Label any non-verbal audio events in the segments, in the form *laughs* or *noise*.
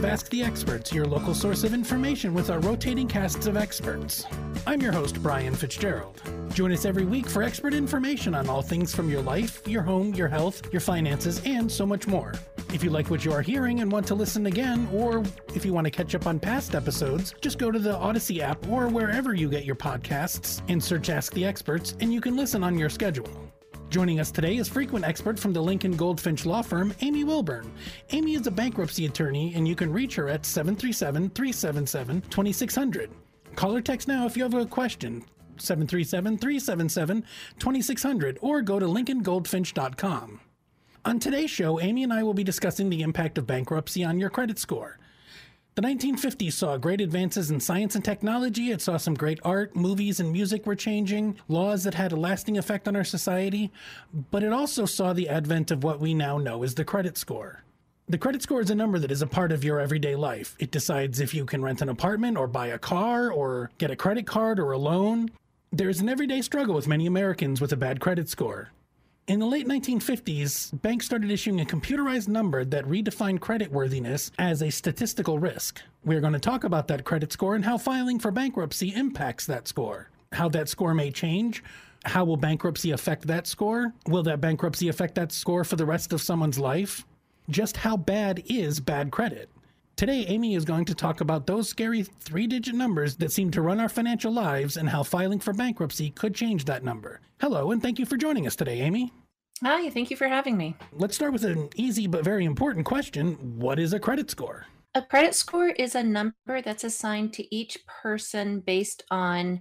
Of Ask the Experts, your local source of information with our rotating casts of experts. I'm your host, Brian Fitzgerald. Join us every week for expert information on all things from your life, your home, your health, your finances, and so much more. If you like what you are hearing and want to listen again, or if you want to catch up on past episodes, just go to the Audacy app or wherever you get your podcasts and search Ask the Experts, and you can listen on your schedule. Joining us today is frequent expert from the Lincoln Goldfinch Law Firm, Amy Willburn. Amy is a bankruptcy attorney, and you can reach her at 737 377 2600. Call or text now if you have a question. 737 377 2600 or go to lincolngoldfinch.com. On today's show, Amy and I will be discussing the impact of bankruptcy on your credit score. The 1950s saw great advances in science and technology. It saw some great art, movies, and music were changing, laws that had a lasting effect on our society. But it also saw the advent of what we now know as the credit score. The credit score is a number that is a part of your everyday life. It decides if you can rent an apartment or buy a car or get a credit card or a loan. There is an everyday struggle with many Americans with a bad credit score. In the late 1950s, banks started issuing a computerized number that redefined creditworthiness as a statistical risk. We're going to talk about that credit score and how filing for bankruptcy impacts that score, how that score may change. How will bankruptcy affect that score? Will that bankruptcy affect that score for the rest of someone's life? Just how bad is bad credit? Today, Amy is going to talk about those scary three digit numbers that seem to run our financial lives and how filing for bankruptcy could change that number. Hello, and thank you for joining us today, Amy. Hi, thank you for having me. Let's start with an easy but very important question What is a credit score? A credit score is a number that's assigned to each person based on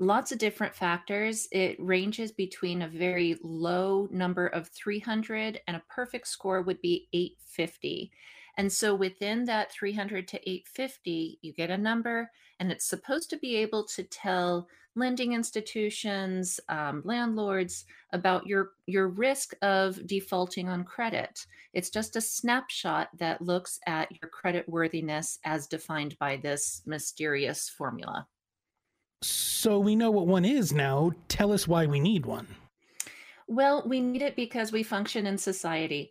lots of different factors. It ranges between a very low number of 300 and a perfect score would be 850. And so within that 300 to 850, you get a number, and it's supposed to be able to tell lending institutions, um, landlords about your your risk of defaulting on credit. It's just a snapshot that looks at your credit worthiness as defined by this mysterious formula. So we know what one is now. Tell us why we need one. Well, we need it because we function in society.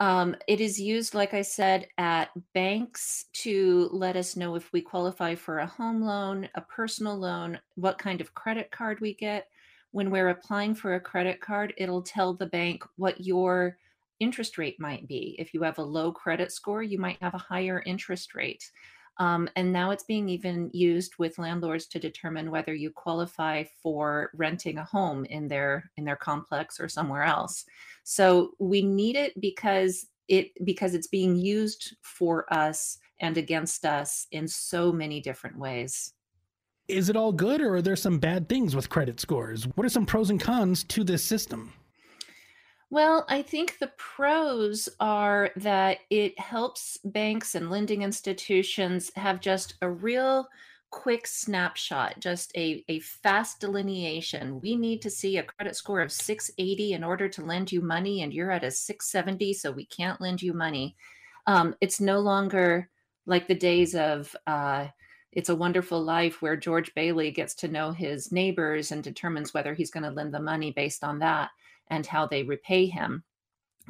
Um, it is used, like I said, at banks to let us know if we qualify for a home loan, a personal loan, what kind of credit card we get. When we're applying for a credit card, it'll tell the bank what your interest rate might be. If you have a low credit score, you might have a higher interest rate. Um, and now it's being even used with landlords to determine whether you qualify for renting a home in their in their complex or somewhere else. So we need it because it because it's being used for us and against us in so many different ways. Is it all good or are there some bad things with credit scores? What are some pros and cons to this system? Well, I think the pros are that it helps banks and lending institutions have just a real quick snapshot, just a, a fast delineation. We need to see a credit score of 680 in order to lend you money, and you're at a 670, so we can't lend you money. Um, it's no longer like the days of uh, It's a Wonderful Life, where George Bailey gets to know his neighbors and determines whether he's going to lend the money based on that and how they repay him.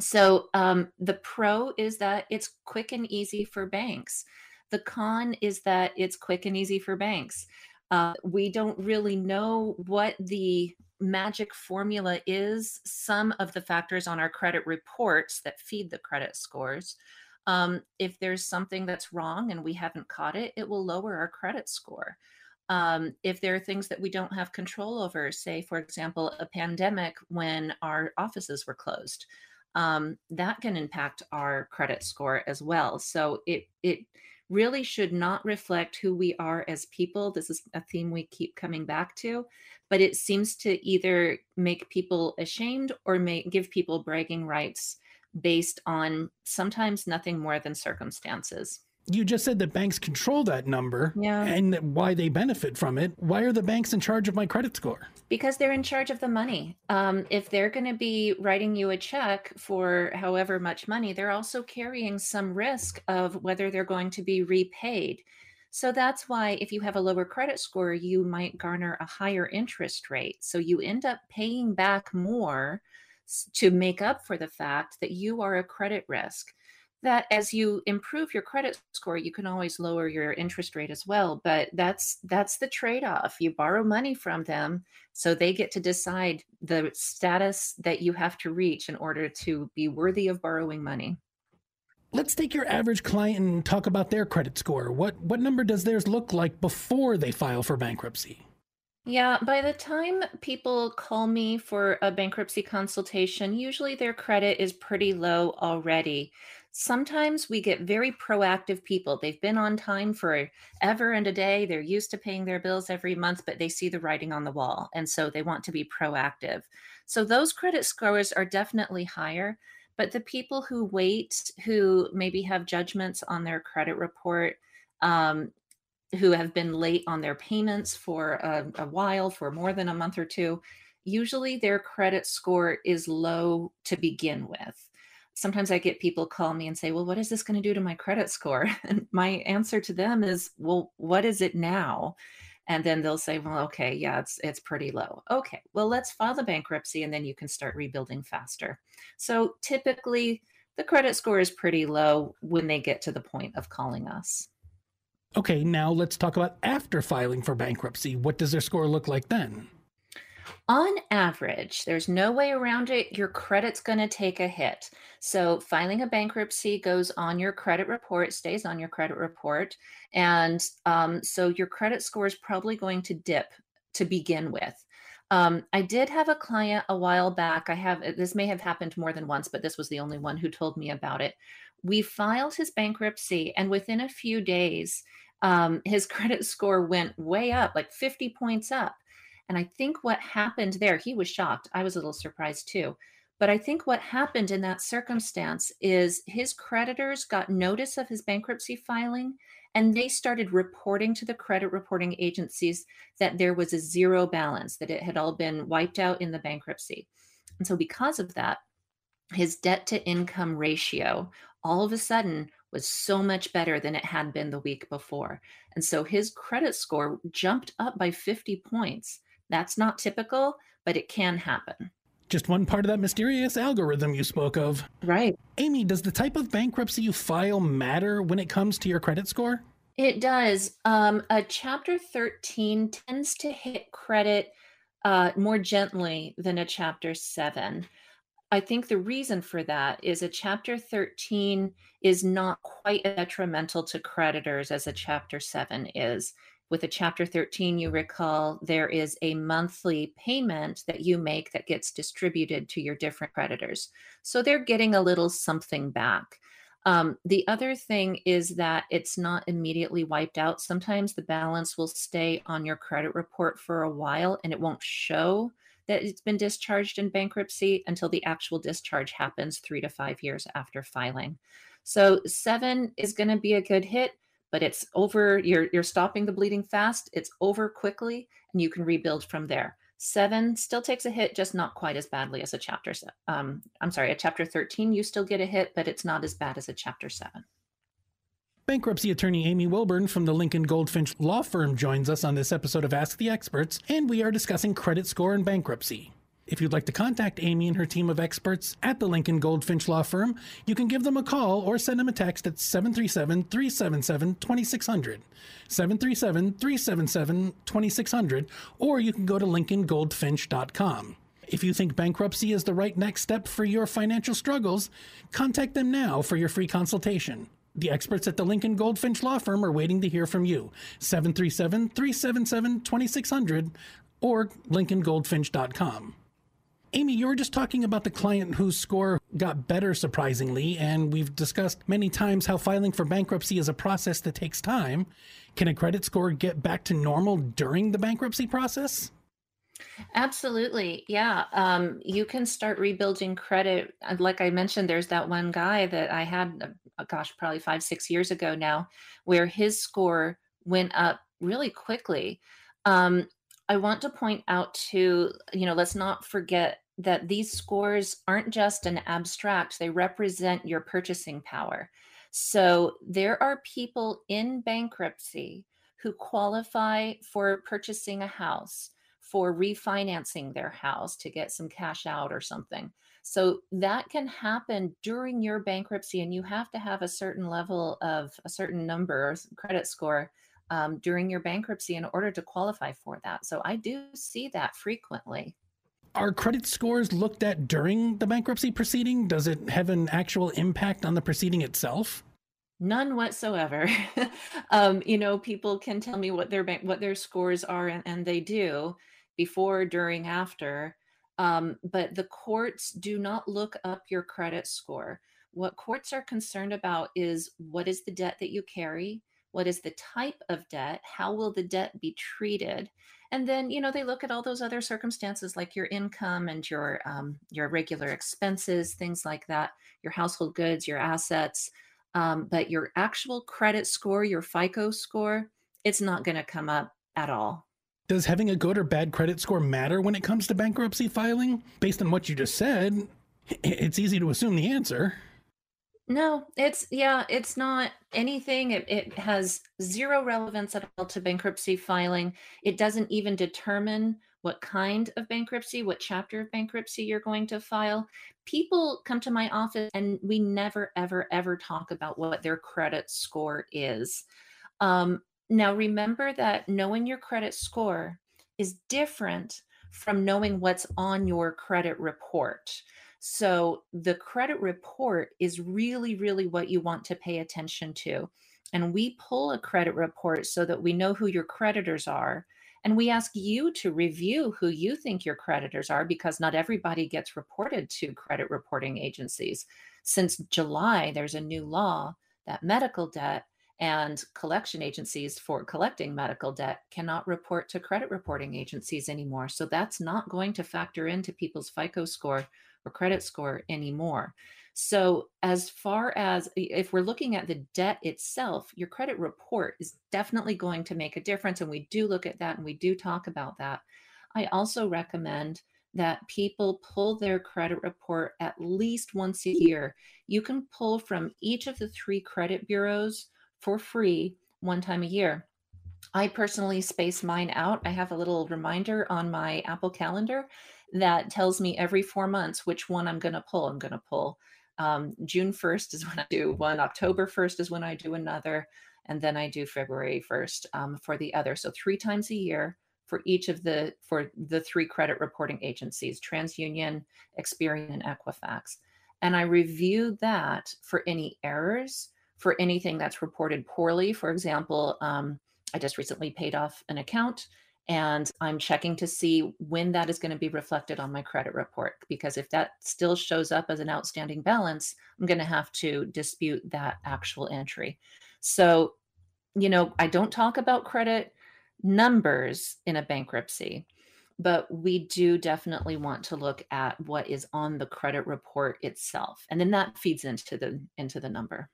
So um, the pro is that it's quick and easy for banks. The con is that it's quick and easy for banks. Uh, we don't really know what the magic formula is. Some of the factors on our credit reports that feed the credit scores. Um, if there's something that's wrong and we haven't caught it, it will lower our credit score. Um, if there are things that we don't have control over, say, for example, a pandemic when our offices were closed, um, that can impact our credit score as well. So it it really should not reflect who we are as people. This is a theme we keep coming back to, but it seems to either make people ashamed or make give people bragging rights based on sometimes nothing more than circumstances you just said that banks control that number yeah. and why they benefit from it. Why are the banks in charge of my credit score? Because they're in charge of the money. Um, if they're going to be writing you a check for however much money, they're also carrying some risk of whether they're going to be repaid. So that's why if you have a lower credit score, you might garner a higher interest rate. So you end up paying back more to make up for the fact that you are a credit risk that as you improve your credit score you can always lower your interest rate as well but that's that's the trade-off. You borrow money from them so they get to decide the status that you have to reach in order to be worthy of borrowing money. Let's take your average client and talk about their credit score. What what number does theirs look like before they file for bankruptcy? Yeah, by the time people call me for a bankruptcy consultation, usually their credit is pretty low already. Sometimes we get very proactive people. They've been on time for ever and a day. They're used to paying their bills every month, but they see the writing on the wall. And so they want to be proactive. So those credit scores are definitely higher. But the people who wait, who maybe have judgments on their credit report, um, who have been late on their payments for a, a while, for more than a month or two, usually their credit score is low to begin with sometimes I get people call me and say, Well, what is this going to do to my credit score? *laughs* And my answer to them is, Well, what is it now? And then they'll say, Well, okay, yeah, it's it's pretty low. Okay, well, let's file the bankruptcy and then you can start rebuilding faster. So typically the credit score is pretty low when they get to the point of calling us. Okay, now let's talk about after filing for bankruptcy. What does their score look like then? On average, there's no way around it. Your credit's going to take a hit. So, filing a bankruptcy goes on your credit report, stays on your credit report. And um, so, your credit score is probably going to dip to begin with. Um, I did have a client a while back. I have this may have happened more than once, but this was the only one who told me about it. We filed his bankruptcy, and within a few days, um, his *laughs* credit score went way up, like 50 points up. And I think what happened there, he was shocked. I was a little surprised too. But I think what happened in that circumstance is his creditors got notice of his bankruptcy filing and they started reporting to the credit reporting agencies that there was a zero balance, that it had all been wiped out in the bankruptcy. And so, because of that, his debt to income ratio all of a sudden was so much better than it had been the week before. And so his credit score jumped up by 50 points. That's not typical, but it can happen. Just one part of that mysterious algorithm you spoke of. Right. Amy, does the type of bankruptcy you file matter when it comes to your credit score? It does. Um, a Chapter 13 tends to hit credit uh, more gently than a Chapter 7. I think the reason for that is a Chapter 13 is not quite as detrimental to creditors as a Chapter 7 is with a chapter 13 you recall there is a monthly payment that you make that gets distributed to your different creditors. So they're getting a little something back. Um, the other thing is that it's not immediately wiped out. Sometimes the balance will stay on your credit report for a while and it won't show that it's been discharged in bankruptcy until the actual discharge happens three to five years after filing. So seven is going to be a good hit but it's over you're you're stopping the bleeding fast it's over quickly and you can rebuild from there seven still takes a hit just not quite as badly as a chapter um, i'm sorry a chapter 13 you still get a hit but it's not as bad as a chapter 7 Bankruptcy attorney Amy Willburn from the Lincoln Goldfinch Law Firm joins us on this episode of Ask the Experts, and we are discussing credit score and bankruptcy. If you'd like to contact Amy and her team of experts at the Lincoln Goldfinch Law Firm, you can give them a call or send them a text at 737 377 2600. 737 377 2600, or you can go to lincolngoldfinch.com. If you think bankruptcy is the right next step for your financial struggles, contact them now for your free consultation. The experts at the Lincoln Goldfinch Law Firm are waiting to hear from you. 737 377 2600 or lincolngoldfinch.com. Amy, you were just talking about the client whose score got better surprisingly, and we've discussed many times how filing for bankruptcy is a process that takes time. Can a credit score get back to normal during the bankruptcy process? Absolutely. Yeah. Um, you can start rebuilding credit. Like I mentioned, there's that one guy that I had, uh, gosh, probably five, six years ago now, where his score went up really quickly. Um, I want to point out to, you know, let's not forget that these scores aren't just an abstract, they represent your purchasing power. So there are people in bankruptcy who qualify for purchasing a house, for refinancing their house to get some cash out or something. So that can happen during your bankruptcy, and you have to have a certain level of a certain number or credit score um, during your bankruptcy in order to qualify for that. So I do see that frequently. Are credit scores looked at during the bankruptcy proceeding? Does it have an actual impact on the proceeding itself? None whatsoever. *laughs* um, you know, people can tell me what their bank, what their scores are, and, and they do before, during, after. Um, but the courts do not look up your credit score. What courts are concerned about is what is the debt that you carry, what is the type of debt how will the debt be treated and then you know they look at all those other circumstances like your income and your um, your regular expenses things like that your household goods your assets um, but your actual credit score your fico score it's not going to come up at all. Does having a good or bad credit score matter when it comes to bankruptcy filing? Based on what you just said it's easy to assume the answer no, it's yeah, it's not anything. It, it has zero relevance at all to bankruptcy filing. It doesn't even determine what kind of bankruptcy, what chapter of bankruptcy you're going to file. People come to my office and we never, ever, ever talk about what their credit score is. Um, now, remember that knowing your credit score is different from knowing what's on your credit report. So the credit report is really, really what you want to pay attention to. And we pull a credit report so that we know who your creditors are. And we ask you to review who you think your creditors are because not everybody gets reported to credit reporting agencies. Since July, there's a new law that medical debt and collection agencies for collecting medical debt cannot report to credit reporting agencies anymore. So that's not going to factor into people's FICO score or credit score anymore. So, as far as if we're looking at the debt itself, your credit report is definitely going to make a difference. And we do look at that and we do talk about that. I also recommend that people pull their credit report at least once a year. You can pull from each of the three credit bureaus for free one time a year. I personally space mine out. I have a little reminder on my Apple Calendar that tells me every four months which one I'm going to pull. I'm going to pull um, June 1st is *laughs* when I do one, October 1st is when I do another, and then I do February 1st um, for the other. So three times a year for each of the for the three credit reporting agencies, TransUnion, Experian, and Equifax. And I review that for any errors, for anything that's reported poorly. For example, um, I just recently paid off an account and I'm checking to see when that is going to be reflected on my credit report. Because if that still shows up as an outstanding balance, I'm going to have to dispute that actual entry. So, you know, I don't talk about credit numbers in a bankruptcy, but we do definitely want to look at what is on the credit report itself. And then that feeds into the into the number.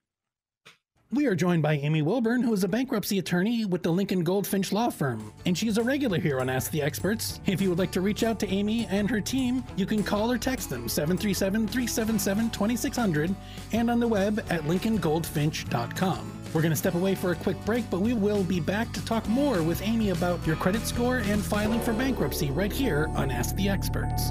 We are joined by Amy Willburn, who is a bankruptcy attorney with the Lincoln Goldfinch Law Firm, and she's a regular here on Ask the Experts. If you would like to reach out to Amy and her team, you can call or text them 737 377 2600 and on the web at lincolngoldfinch.com. We're going to step away for a quick break, but we will be back to talk more with Amy about your credit score and filing for bankruptcy right here on Ask the Experts.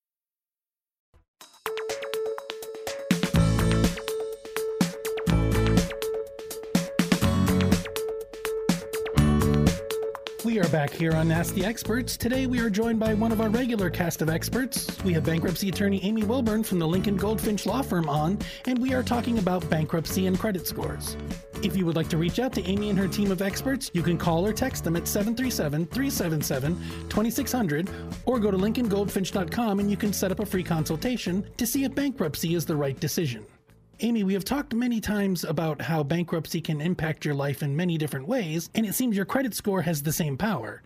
We are back here on Ask the Experts. Today we are joined by one of our regular cast of experts. We have bankruptcy attorney Amy Willburn from the Lincoln Goldfinch Law Firm on, and we are talking about bankruptcy and credit scores. If you would like to reach out to Amy and her team of experts, you can call or text them at 737 377 2600 or go to lincolngoldfinch.com and you can set up a free consultation to see if bankruptcy is the right decision. Amy, we have talked many times about how bankruptcy can impact your life in many different ways, and it seems your credit score has the same power.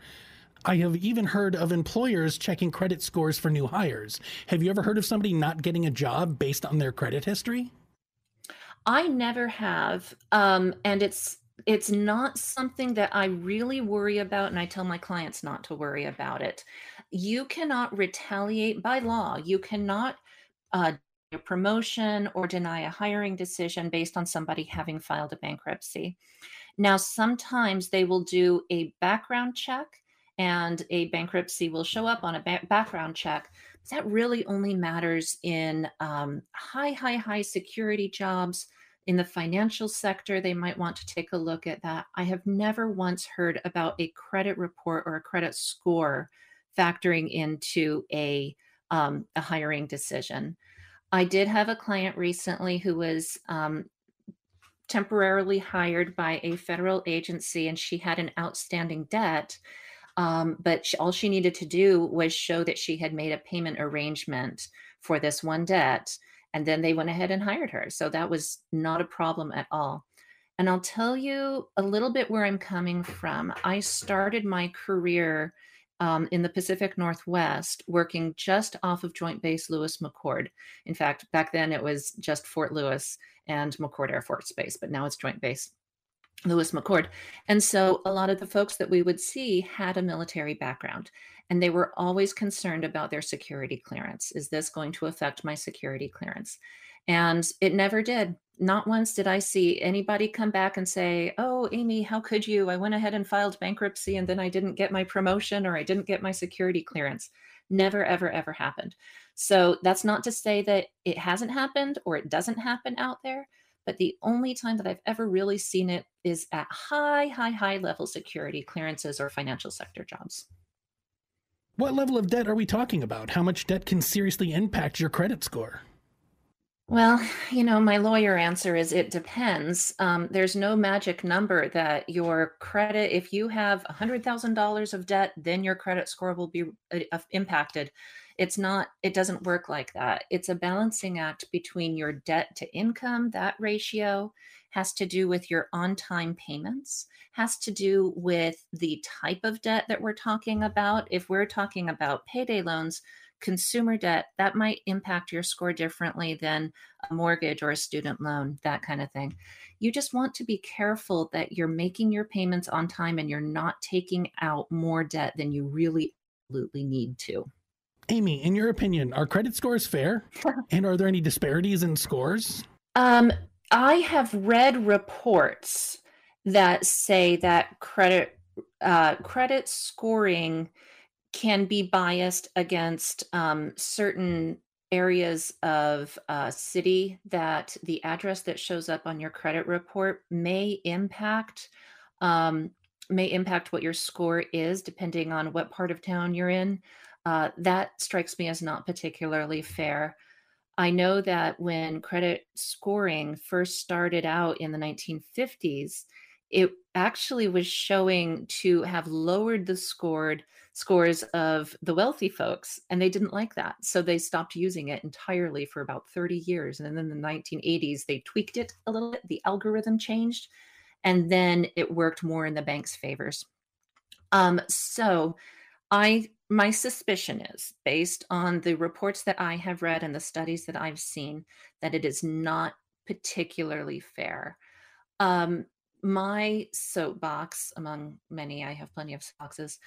I have even heard of employers checking credit scores for new hires. Have you ever heard of somebody not getting a job based on their credit history? I never have. Um, and it's it's not something that I really worry about, and I tell my clients not to worry about it. You cannot retaliate by law. You cannot uh, a promotion or deny a hiring decision based on somebody having filed a bankruptcy. Now, sometimes they will do a background check and a bankruptcy will show up on a ba- background check. That really only matters in um, high, high, high security jobs. In the financial sector, they might want to take a look at that. I have never once heard about a credit report or a credit score factoring into a um, a hiring decision. I did have a client recently who was um, temporarily hired by a federal agency and she had an outstanding debt. Um, but she, all she needed to do was show that she had made a payment arrangement for this one debt. And then they went ahead and hired her. So that was not a problem at all. And I'll tell you a little bit where I'm coming from. I started my career um, in the Pacific Northwest, working just off of Joint Base Lewis McChord. In fact, back then it was just Fort Lewis and McChord Air Force Base, but now it's Joint Base Lewis McChord. And so a lot of the folks that we would see had a military background and they were always concerned about their security clearance. Is this going to affect my security clearance? And it never did. Not once did I see anybody come back and say, Oh, Amy, how could you? I went ahead and filed bankruptcy and then I didn't get my promotion or I didn't get my security clearance. Never, ever, ever happened. So that's not to say that it hasn't happened or it doesn't happen out there. But the only time that I've ever really seen it is at high, high, high level security clearances or financial sector jobs. What level of debt are we talking about? How much debt can seriously impact your credit score? Well, you know, my lawyer answer is it depends. Um, there's no magic number that your credit, if you have $100,000 of debt, then your credit score will be uh, impacted. It's not, it doesn't work like that. It's a balancing act between your debt to income, that ratio has to do with your on time payments, has to do with the type of debt that we're talking about. If we're talking about payday loans, consumer debt, that might impact your score differently than a mortgage or a student loan, that kind of thing. You just want to be careful that you're making your payments on time and you're not taking out more debt than you really absolutely need to. Amy, in your opinion, are credit scores fair? *laughs* and are there any disparities in scores? Um, I have read reports that say that credit uh, credit scoring can be biased against um, certain areas of uh, city that the address that shows up on your credit report may impact um, may impact what your score is depending on what part of town you're in. Uh, that strikes me as not particularly fair. I know that when credit scoring first started out in the 1950s it actually was showing to have lowered the scored scores of the wealthy folks and they didn't like that so they stopped using it entirely for about 30 years and then in the 1980s they tweaked it a little bit the algorithm changed and then it worked more in the bank's favors um, so I my suspicion is based on the reports that I have read and the studies that I've seen that it is not particularly fair. Um, my soapbox, among many, I have plenty of boxes,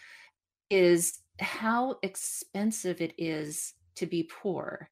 is how expensive it is to be poor.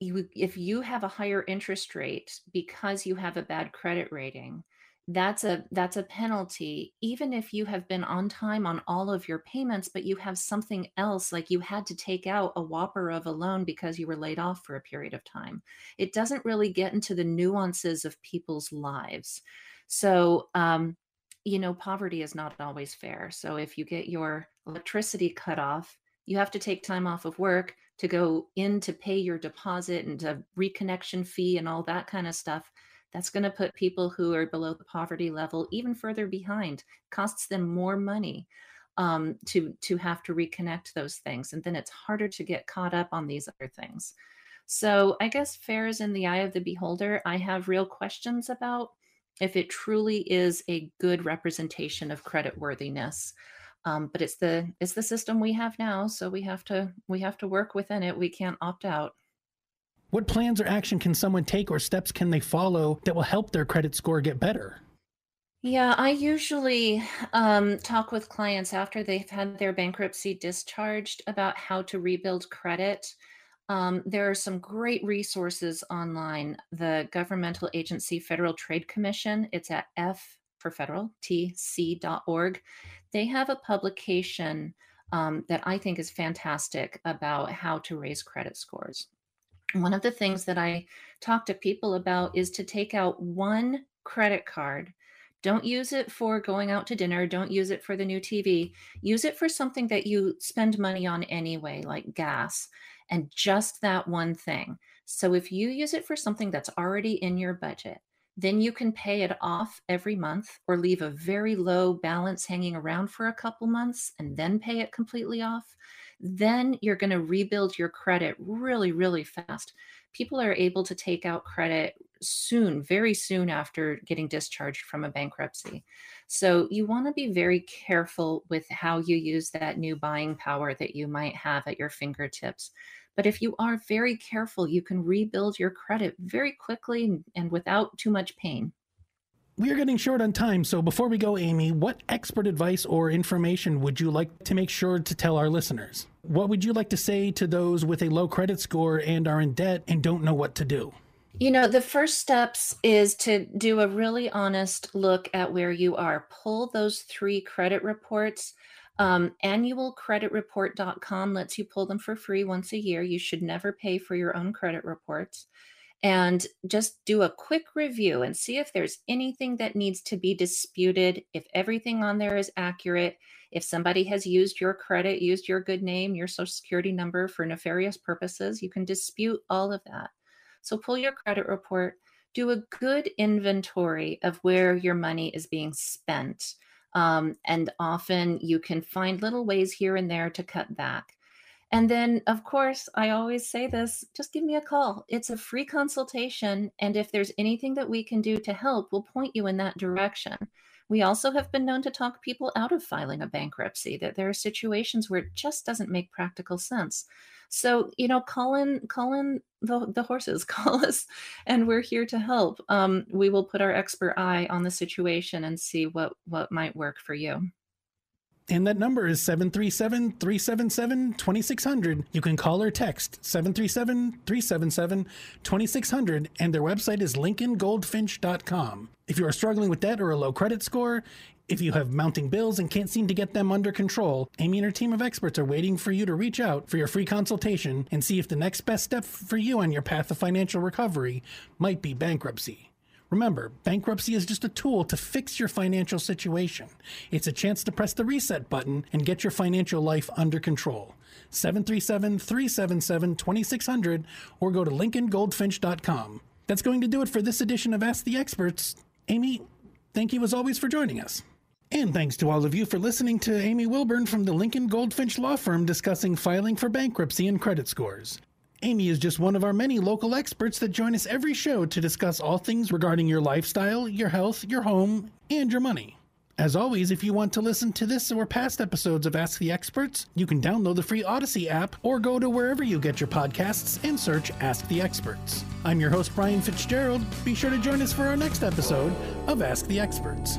You, if you have a higher interest rate because you have a bad credit rating, that's a that's a penalty even if you have been on time on all of your payments but you have something else like you had to take out a whopper of a loan because you were laid off for a period of time it doesn't really get into the nuances of people's lives so um you know poverty is not always fair. So if you get your electricity cut off you have to take time off of work to go in to pay your deposit and a reconnection fee and all that kind of stuff. That's going to put people who are below the poverty level even further behind. Costs them more money um, to to have to reconnect those things and then it's harder to get caught up on these other things. So i guess fair is in the eye of the beholder. I have real questions about if it truly is a good representation of credit worthiness um, but it's the it's the system we have now so we have to we have to work within it we can't opt out what plans or action can someone take or steps can they follow that will help their credit score get better? Yeah, I usually um, talk with clients after they've had their bankruptcy discharged about how to rebuild credit. Um, there are some great resources online. The governmental agency Federal Trade Commission, it's at F for federal, tc.org. They have a publication um, that I think is fantastic about how to raise credit scores one of the things that I talk to people about is to take out one credit card. Don't use it for going out to dinner. Don't use it for the new TV. Use it for something that you spend money on anyway, like gas, and just that one thing. So if you use it for something that's already in your budget, then you can pay it off every month or leave a very low balance hanging around for a couple months and then pay it completely off then you're going to rebuild your credit really, really fast. People are able to take out credit soon, very soon after getting discharged from a bankruptcy. So you want to be very careful with how you use that new buying power that you might have at your fingertips. But if you are very careful, you can rebuild your credit very quickly and without too much pain. We are getting short on time, so before we go, Amy, what expert advice or information would you like to make sure to tell our listeners? What would you like to say to those with a low credit score and are in debt and don't know what to do? You know, the first steps is to do a really honest look at where you are. Pull those three credit reports. Um, annualcreditreport.com lets you pull them for free once a year. You should never pay for your own credit reports and just do a quick review and see if there's anything that needs to be disputed, if everything on there is accurate, if somebody has used your credit, used your good name, your social security number for nefarious purposes, you can dispute all of that. So pull your credit report, do a good inventory of where your money is being spent. Um, and often you can find little ways here and there to cut back. And then, of course, I always say this just give me a call. It's a free consultation. And if there's anything that we can do to help, we'll point you in that direction. We also have been known to talk people out of filing a bankruptcy, that there are situations where it just doesn't make practical sense. So, you know, call in, call in the, the horses, *laughs* call us, and we're here to help. Um, we will put our expert eye on the situation and see what what might work for you. And that number is 737 377 2600. You can call or text 737 377 2600, and their website is lincolngoldfinch.com. If you are struggling with debt or a low credit score, if you have mounting bills and can't seem to get them under control, Amy and her team of experts are waiting for you to reach out for your free consultation and see if the next best step for you on your path of financial recovery might be bankruptcy. Remember, bankruptcy is just a tool to fix your financial situation. It's a chance to press the reset button and get your financial life under control. 737 377 2600 or go to lincolngoldfinch.com. That's going to do it for this edition of Ask the Experts. Amy, thank you as always for joining us. And thanks to all of you for listening to Amy Willburn from the Lincoln Goldfinch Law Firm discussing filing for bankruptcy and credit scores. Amy is just one of our many local experts that join us every show to discuss all things regarding your lifestyle, your health, your home, and your money. As always, if you want to listen to this or past episodes of Ask the Experts, you can download the free Audacy app or go to wherever you get your podcasts and search Ask the Experts. I'm your host, Brian Fitzgerald. Be sure to join us for our next episode of Ask the Experts.